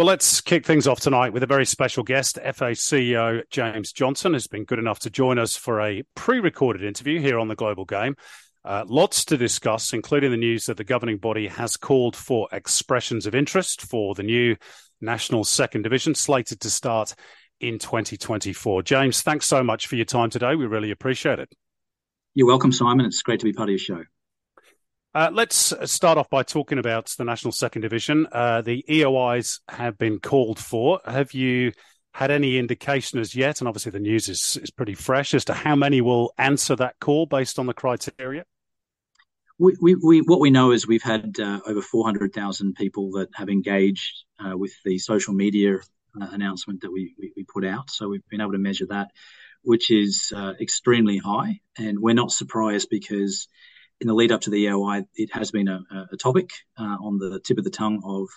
Well, let's kick things off tonight with a very special guest. FA CEO James Johnson has been good enough to join us for a pre recorded interview here on the Global Game. Uh, lots to discuss, including the news that the governing body has called for expressions of interest for the new National Second Division slated to start in 2024. James, thanks so much for your time today. We really appreciate it. You're welcome, Simon. It's great to be part of your show. Uh, let's start off by talking about the National Second Division. Uh, the EOIs have been called for. Have you had any indication as yet? And obviously, the news is, is pretty fresh as to how many will answer that call based on the criteria. We, we, we what we know is we've had uh, over 400,000 people that have engaged uh, with the social media uh, announcement that we, we, we, put out. So we've been able to measure that, which is uh, extremely high. And we're not surprised because in the lead up to the EOI, it has been a, a topic uh, on the tip of the tongue of,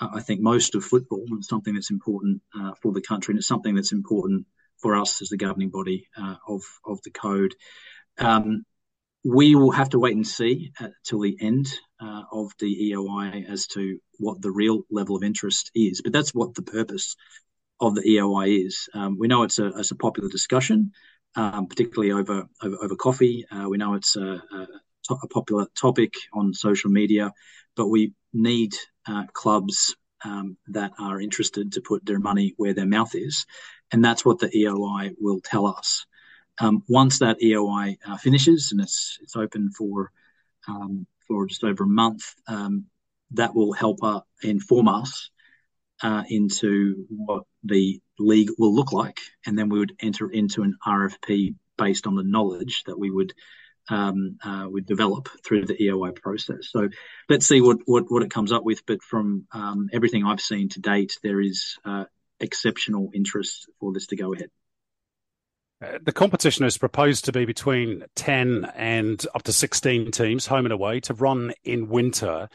uh, I think, most of football. And something that's important uh, for the country, and it's something that's important for us as the governing body uh, of of the code. Um, we will have to wait and see till the end uh, of the EOI as to what the real level of interest is. But that's what the purpose of the EOI is. Um, we know it's a, it's a popular discussion. Um, particularly over over, over coffee. Uh, we know it's a, a, a popular topic on social media, but we need uh, clubs um, that are interested to put their money where their mouth is. And that's what the EOI will tell us. Um, once that EOI uh, finishes and it's, it's open for, um, for just over a month, um, that will help uh, inform us uh, into what the league will look like. And then we would enter into an RFP based on the knowledge that we would um, uh, would develop through the EOI process. So let's see what, what, what it comes up with. But from um, everything I've seen to date, there is uh, exceptional interest for this to go ahead. Uh, the competition is proposed to be between 10 and up to 16 teams, home and away, to run in winter.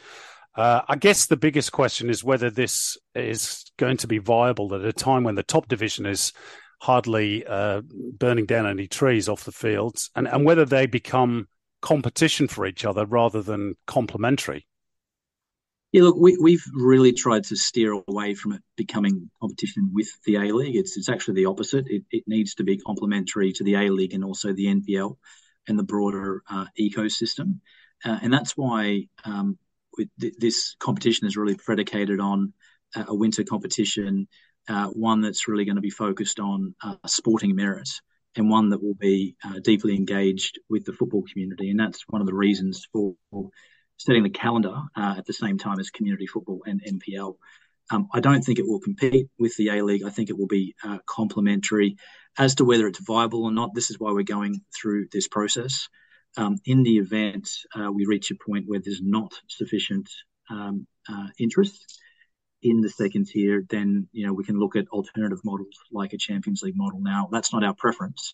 Uh, I guess the biggest question is whether this is going to be viable at a time when the top division is hardly uh, burning down any trees off the fields, and, and whether they become competition for each other rather than complementary. Yeah, look, we, we've really tried to steer away from it becoming competition with the A League. It's, it's actually the opposite. It, it needs to be complementary to the A League and also the NPL and the broader uh, ecosystem. Uh, and that's why um, th- this competition is really predicated on a winter competition uh, one that's really going to be focused on uh, sporting merit and one that will be uh, deeply engaged with the football community. And that's one of the reasons for setting the calendar uh, at the same time as community football and NPL. Um, I don't think it will compete with the A League. I think it will be uh, complementary. As to whether it's viable or not, this is why we're going through this process. Um, in the event uh, we reach a point where there's not sufficient um, interest, in the second tier, then you know we can look at alternative models like a Champions League model. Now that's not our preference,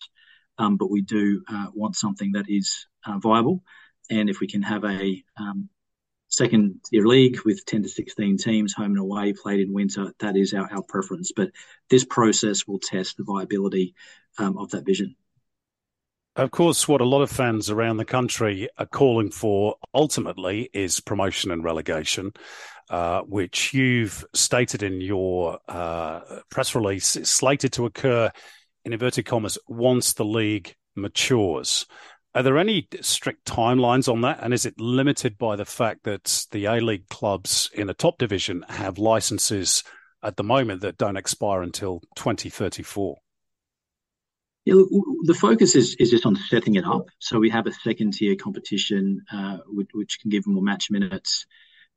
um, but we do uh, want something that is uh, viable. And if we can have a um, second tier league with 10 to 16 teams, home and away, played in winter, that is our, our preference. But this process will test the viability um, of that vision. Of course, what a lot of fans around the country are calling for ultimately is promotion and relegation. Uh, which you've stated in your uh, press release is slated to occur in inverted commas once the league matures. Are there any strict timelines on that? And is it limited by the fact that the A League clubs in the top division have licenses at the moment that don't expire until 2034? Yeah, look, the focus is, is just on setting it up. So we have a second tier competition, uh, which, which, can give more match minutes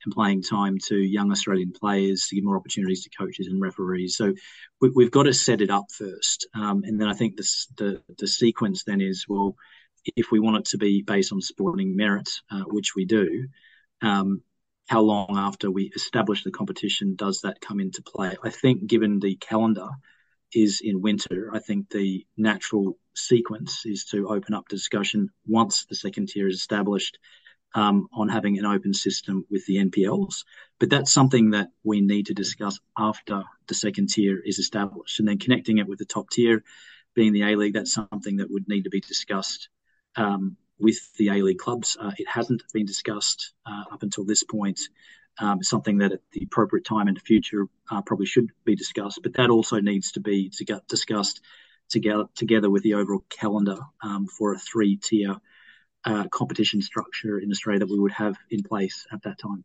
and playing time to young Australian players to give more opportunities to coaches and referees. So we, have got to set it up first, um, and then I think the the sequence then is well, if we want it to be based on sporting merit, uh, which we do, um, how long after we establish the competition does that come into play? I think, given the calendar is in winter, I think the natural sequence is to open up discussion once the second tier is established um, on having an open system with the NPLs. But that's something that we need to discuss after the second tier is established. And then connecting it with the top tier, being the A League, that's something that would need to be discussed um, with the A League clubs. Uh, it hasn't been discussed uh, up until this point. Um, something that at the appropriate time in the future uh, probably should be discussed, but that also needs to be to discussed together together with the overall calendar um, for a three tier uh, competition structure in Australia that we would have in place at that time.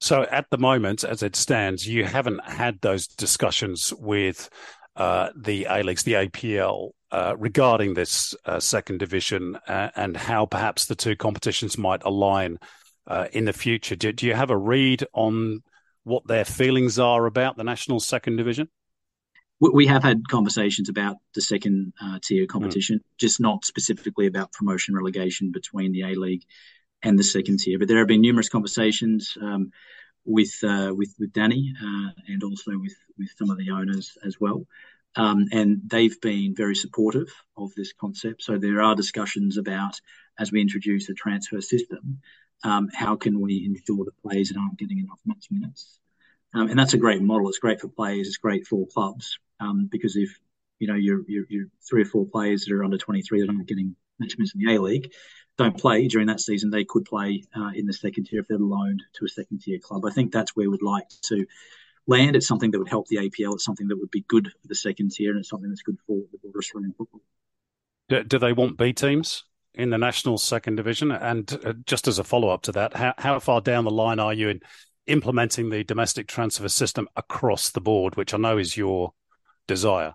So, at the moment, as it stands, you haven't had those discussions with uh, the A Leagues, the APL, uh, regarding this uh, second division uh, and how perhaps the two competitions might align uh, in the future. Do, do, you have a read on what their feelings are about the national second division? We have had conversations about the second uh, tier competition, mm. just not specifically about promotion relegation between the A League and the second tier. But there have been numerous conversations um, with, with with Danny and also with with some of the owners as well. Um, and they've been very supportive of this concept. So there are discussions about, as we introduce a transfer system, um, how can we ensure that players aren't getting enough match minutes? Um, and that's a great model. It's great for players. It's great for clubs um, because if you know you're, you're, three or four players that are under 23 that aren't getting match minutes in the A League don't play during that season, they could play uh, in the second tier if they're loaned to a second tier club. I think that's where we'd like to land. It's something that would help the APL. It's something that would be good for the second tier, and it's something that's good for the broader Australian football. Do, do they want B teams in the national second division? And uh, just as a follow up to that, how, how far down the line are you in implementing the domestic transfer system across the board, which I know is your desire?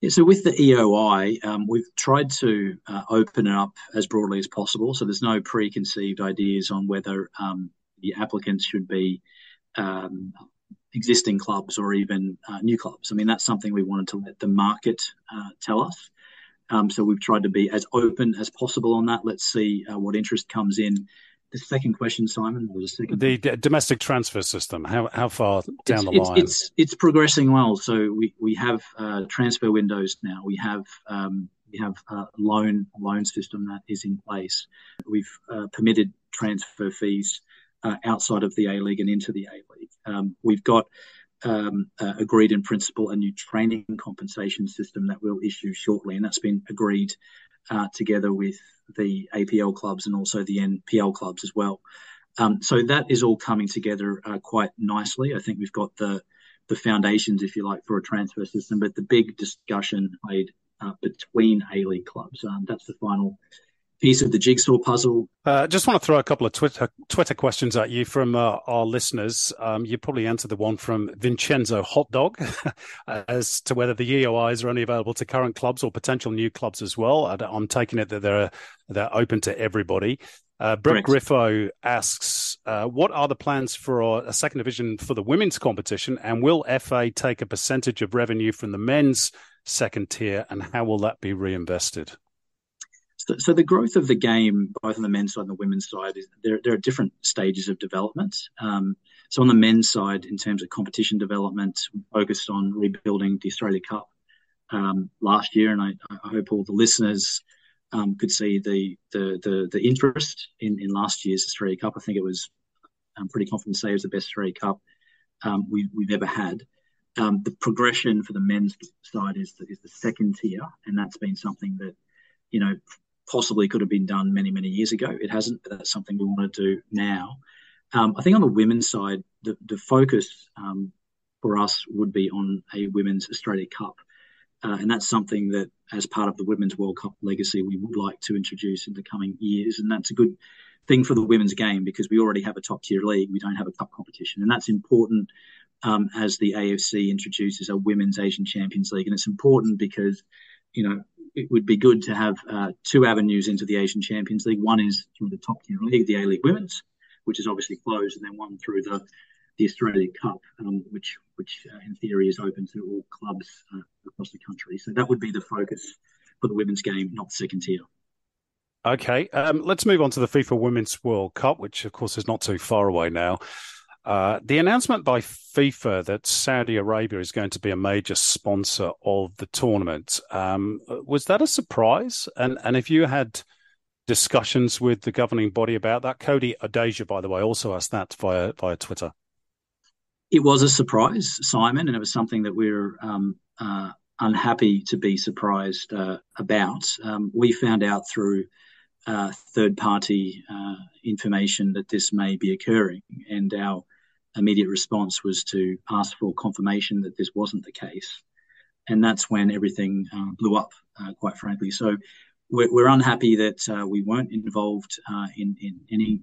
Yeah, so with the EOI, um, we've tried to uh, open it up as broadly as possible. So there's no preconceived ideas on whether um, the applicants should be um, existing clubs or even uh, new clubs. I mean, that's something we wanted to let the market uh, tell us. Um, so we've tried to be as open as possible on that. Let's see uh, what interest comes in. The second question, Simon, was the, the d- domestic transfer system. How how far down it's, the it's, line? It's it's progressing well. So we we have uh, transfer windows now. We have um, we have a loan loan system that is in place. We've uh, permitted transfer fees uh, outside of the A League and into the A League. Um, we've got um, uh, agreed in principle a new training compensation system that we'll issue shortly, and that's been agreed uh, together with the APL clubs and also the NPL clubs as well. Um, so that is all coming together uh, quite nicely. I think we've got the the foundations, if you like, for a transfer system, but the big discussion made uh, between A League clubs. Um, that's the final piece of the jigsaw puzzle. Uh, just want to throw a couple of Twitter Twitter questions at you from uh, our listeners. Um, you probably answered the one from Vincenzo Hot Dog as to whether the EOIs are only available to current clubs or potential new clubs as well. I'm taking it that they're they're open to everybody. Uh, Brett Griffo asks, uh, what are the plans for a second division for the women's competition, and will FA take a percentage of revenue from the men's second tier, and how will that be reinvested? So, so, the growth of the game, both on the men's side and the women's side, is there, there are different stages of development. Um, so on the men's side, in terms of competition development, focused on rebuilding the Australia Cup um, last year, and I, I, hope all the listeners um, could see the, the the, the interest in, in last year's Australia Cup. I think it was I'm pretty confident to say it was the best Australia Cup um, we, have ever had. Um, the progression for the men's side is the, is the second tier, and that's been something that you know possibly could have been done many, many years ago. It hasn't, but that's something we want to do now. Um, I think on the women's side, the, the focus um, for us would be on a Women's Australia Cup. Uh, and that's something that, as part of the Women's World Cup legacy, we would like to introduce in the coming years. And that's a good thing for the women's game because we already have a top tier league. We don't have a cup competition. And that's important um, as the AFC introduces a Women's Asian Champions League. And it's important because, you know, it would be good to have uh, two avenues into the Asian Champions League. One is through the top tier league, the A League Women's, which is obviously closed, and then one through the the Australia Cup, um, which which uh, in theory is open to all clubs uh, across the country. So that would be the focus for the women's game, not the second tier. Okay, um, let's move on to the FIFA Women's World Cup, which of course is not too far away now. Uh, the announcement by FIFA that Saudi Arabia is going to be a major sponsor of the tournament um, was that a surprise? And and if you had discussions with the governing body about that, Cody Odeja, by the way, also asked that via via Twitter. It was a surprise, Simon, and it was something that we are um, uh, unhappy to be surprised uh, about. Um, we found out through uh, third party uh, information that this may be occurring, and our immediate response was to ask for confirmation that this wasn't the case. And that's when everything uh, blew up, uh, quite frankly. So we're, we're unhappy that uh, we weren't involved uh, in, in any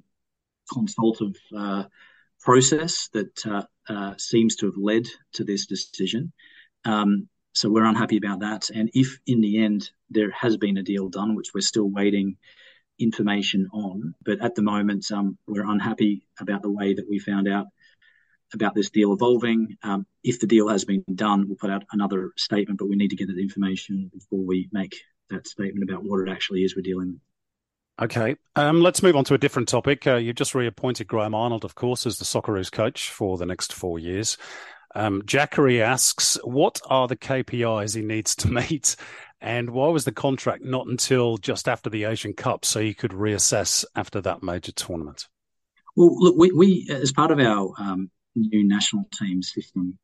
consultative uh, process that uh, seems to have led to this decision. Um, so we're unhappy about that. And if in the end there has been a deal done, which we're still waiting information on, but at the moment um, we're unhappy about the way that we found out about this deal evolving. Um, if the deal has been done, we'll put out another statement, but we need to get that information before we make that statement about what it actually is we're dealing with. Okay, um, let's move on to a different topic. Uh, you've just reappointed Graham Arnold, of course, as the Socceroos coach for the next four years. Um, Jackery asks, what are the KPIs he needs to meet? And why was the contract not until just after the Asian Cup so you could reassess after that major tournament? Well, look, we, we as part of our um, new national team system,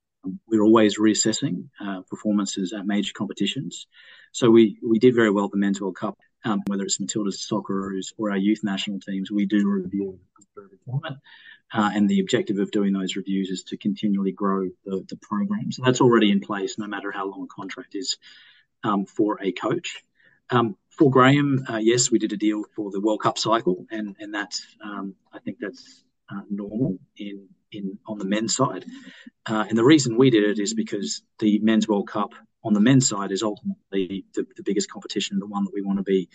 we're always reassessing uh, performances at major competitions. So we, we did very well at the Men's World Cup, um, whether it's Matildas Socceroos or our youth national teams, we do review every tournament. Uh, and the objective of doing those reviews is to continually grow the, the program. So that's already in place, no matter how long a contract is um, for a coach. Um, for Graham, uh, yes, we did a deal for the World Cup cycle, and and that's um, I think that's uh, normal in in on the men's side. Uh, and the reason we did it is because the men's World Cup on the men's side is ultimately the, the biggest competition, the one that we want to be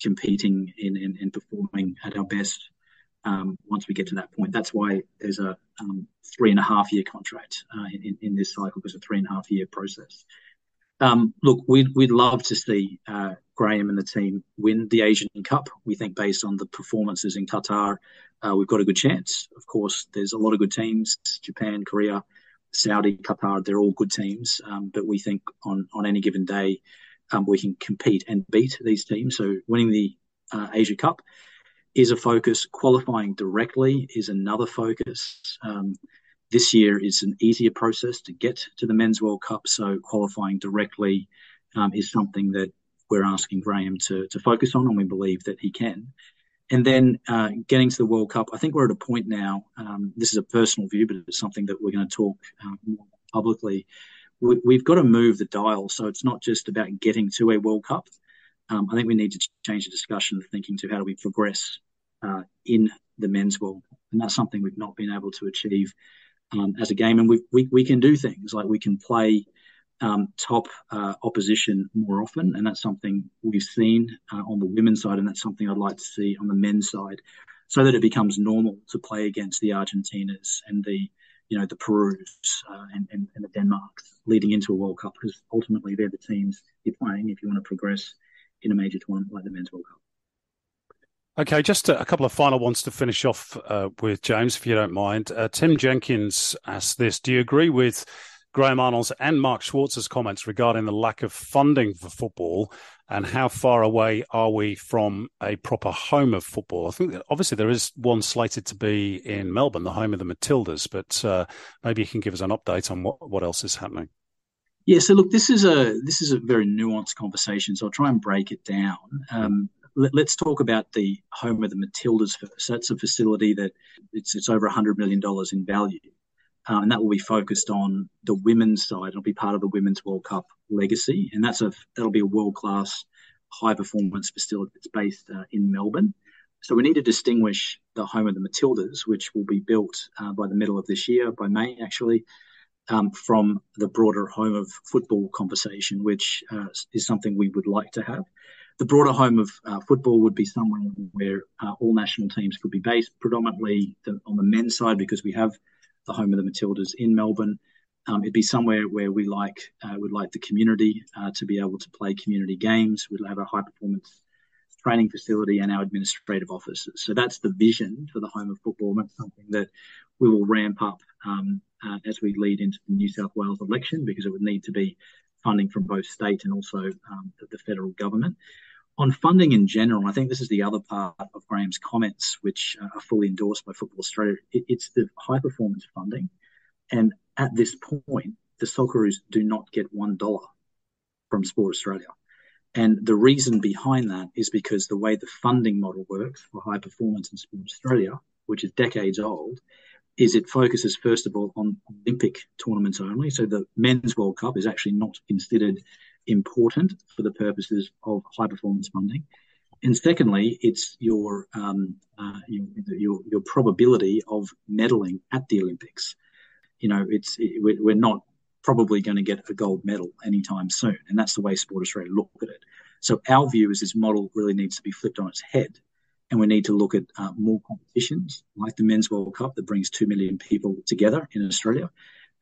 competing in and performing at our best um, once we get to that point. That's why there's a um, three and a half year contract uh, in, in this cycle because a three and a half year process. Um, look, we'd, we'd love to see uh, Graham and the team win the Asian Cup. We think based on the performances in Qatar, uh, we've got a good chance. Of course, there's a lot of good teams Japan, Korea, Saudi, Qatar, they're all good teams. Um, but we think on, on any given day, um, we can compete and beat these teams. So winning the uh, Asia Cup is a focus. Qualifying directly is another focus. Um, this year is an easier process to get to the Men's World Cup. So qualifying directly um, is something that we're asking Graham to, to focus on, and we believe that he can. And then uh, getting to the World Cup, I think we're at a point now. Um, this is a personal view, but it's something that we're going to talk um, publicly. We, have got to move the dial. So it's not just about getting to a World Cup. Um, I think we need to change the discussion of thinking to how do we progress uh, in the men's world, and that's something we've not been able to achieve um, as a game. And we, we we can do things like we can play um, top uh, opposition more often, and that's something we've seen uh, on the women's side, and that's something I'd like to see on the men's side, so that it becomes normal to play against the Argentinas and the you know the Perus uh, and, and, and the Denmarks leading into a World Cup, because ultimately they're the teams you're playing if you want to progress in a major tournament like the Men's World Cup. Okay, just a, couple of final ones to finish off uh, with, James, if you don't mind. Uh, Tim Jenkins asked this Do you agree with Graham Arnold's and Mark Schwarzer's comments regarding the lack of funding for football and how far away are we from a proper home of football? I think obviously there is one slated to be in Melbourne, the home of the Matildas, but uh, maybe you can give us an update on what, what else is happening. Yeah, so look, this is a this is a very nuanced conversation, so I'll try and break it down. Um, let, us talk about the home of the Matildas first. That's a facility that it's it's over hundred million dollars in value. Uh, and that will be focused on the women's side. It'll be part of the Women's World Cup legacy, and that's a that'll be a world class, high performance facility that's based uh, in Melbourne. So we need to distinguish the home of the Matildas, which will be built uh, by the middle of this year, by May actually, um, from the broader home of football conversation, which uh, is something we would like to have. The broader home of uh, football would be somewhere where uh, all national teams could be based, predominantly the, on the men's side, because we have the home of the Matildas in Melbourne. Um, it'd be somewhere where we like uh, would like the community uh, to be able to play community games. We'd have a high performance training facility and our administrative offices. So that's the vision for the home of football. That's something that we will ramp up um, uh, as we lead into the New South Wales election because it would need to be funding from both state and also um, the, the, federal government. On funding in general, I think this is the other part of Graham's comments, which uh, are fully endorsed by Football Australia. It, it's the high performance funding. And at this point, the Socceroos do not get $1 from Sport Australia. And the reason behind that is because the way the funding model works for high performance in Sport Australia, which is decades old, is it focuses first of all on Olympic tournaments only. So the Men's World Cup is actually not considered important for the purposes of high performance funding. And secondly, it's your, um, uh, your, your, probability of medaling at the Olympics. You know, it's it, we're not probably going to get a gold medal anytime soon, and that's the way Sport Australia look at it. So our view is this model really needs to be flipped on its head and we need to look at uh, more competitions like the Men's World Cup that brings 2 million people together in Australia.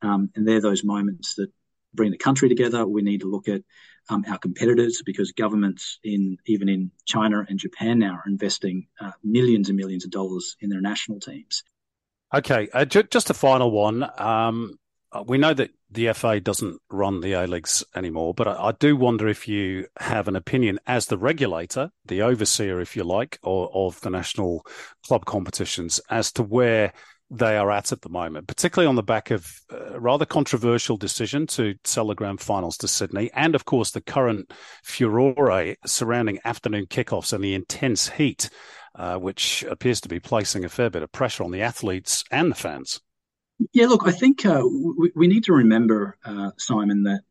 Um, and they're those moments that bring the country together. We need to look at um, our competitors because governments in even in China and Japan now are investing uh, millions and millions of dollars in their national teams. Okay, uh, ju- just a final one. Um, we know that the FA doesn't run the A Leagues anymore, but I, I, do wonder if you have an opinion as the regulator, the overseer, if you like, or, of the national club competitions as to where they are at at the moment, particularly on the back of a rather controversial decision to sell the grand finals to Sydney, and of course the current furore surrounding afternoon kickoffs and the intense heat, uh, which appears to be placing a fair bit of pressure on the athletes and the fans. Yeah, look, I think uh, we, we, need to remember, uh, Simon, that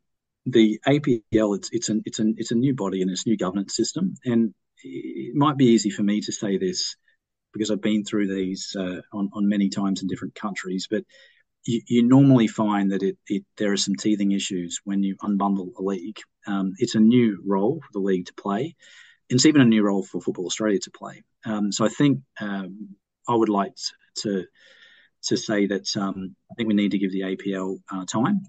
the APL it's it's an it's an it's a new body and it's a new governance system, and it might be easy for me to say this because I've been through these uh, on on many times in different countries, but you, you normally find that it, it there are some teething issues when you unbundle a league. Um, it's a new role for the league to play. It's even a new role for Football Australia to play. Um, so I think um, I would like to to say that um, I think we need to give the APL uh, time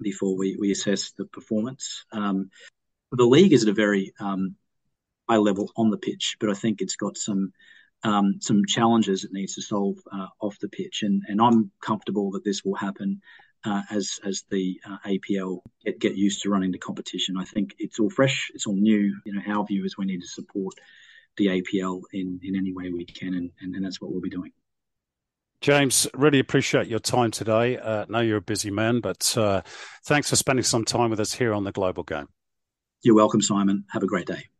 before we, we assess the performance. Um, the league is at a very um, high level on the pitch, but I think it's got some um, some challenges it needs to solve uh, off the pitch, and and I'm comfortable that this will happen. Uh, as as the uh, APL get, get used to running the competition, I think it's all fresh, it's all new. You know, our view is we need to support the APL in, in any way we can, and, and, and that's what we'll be doing. James, really appreciate your time today. Uh, know you're a busy man, but uh, thanks for spending some time with us here on the Global Game. You're welcome, Simon. Have a great day.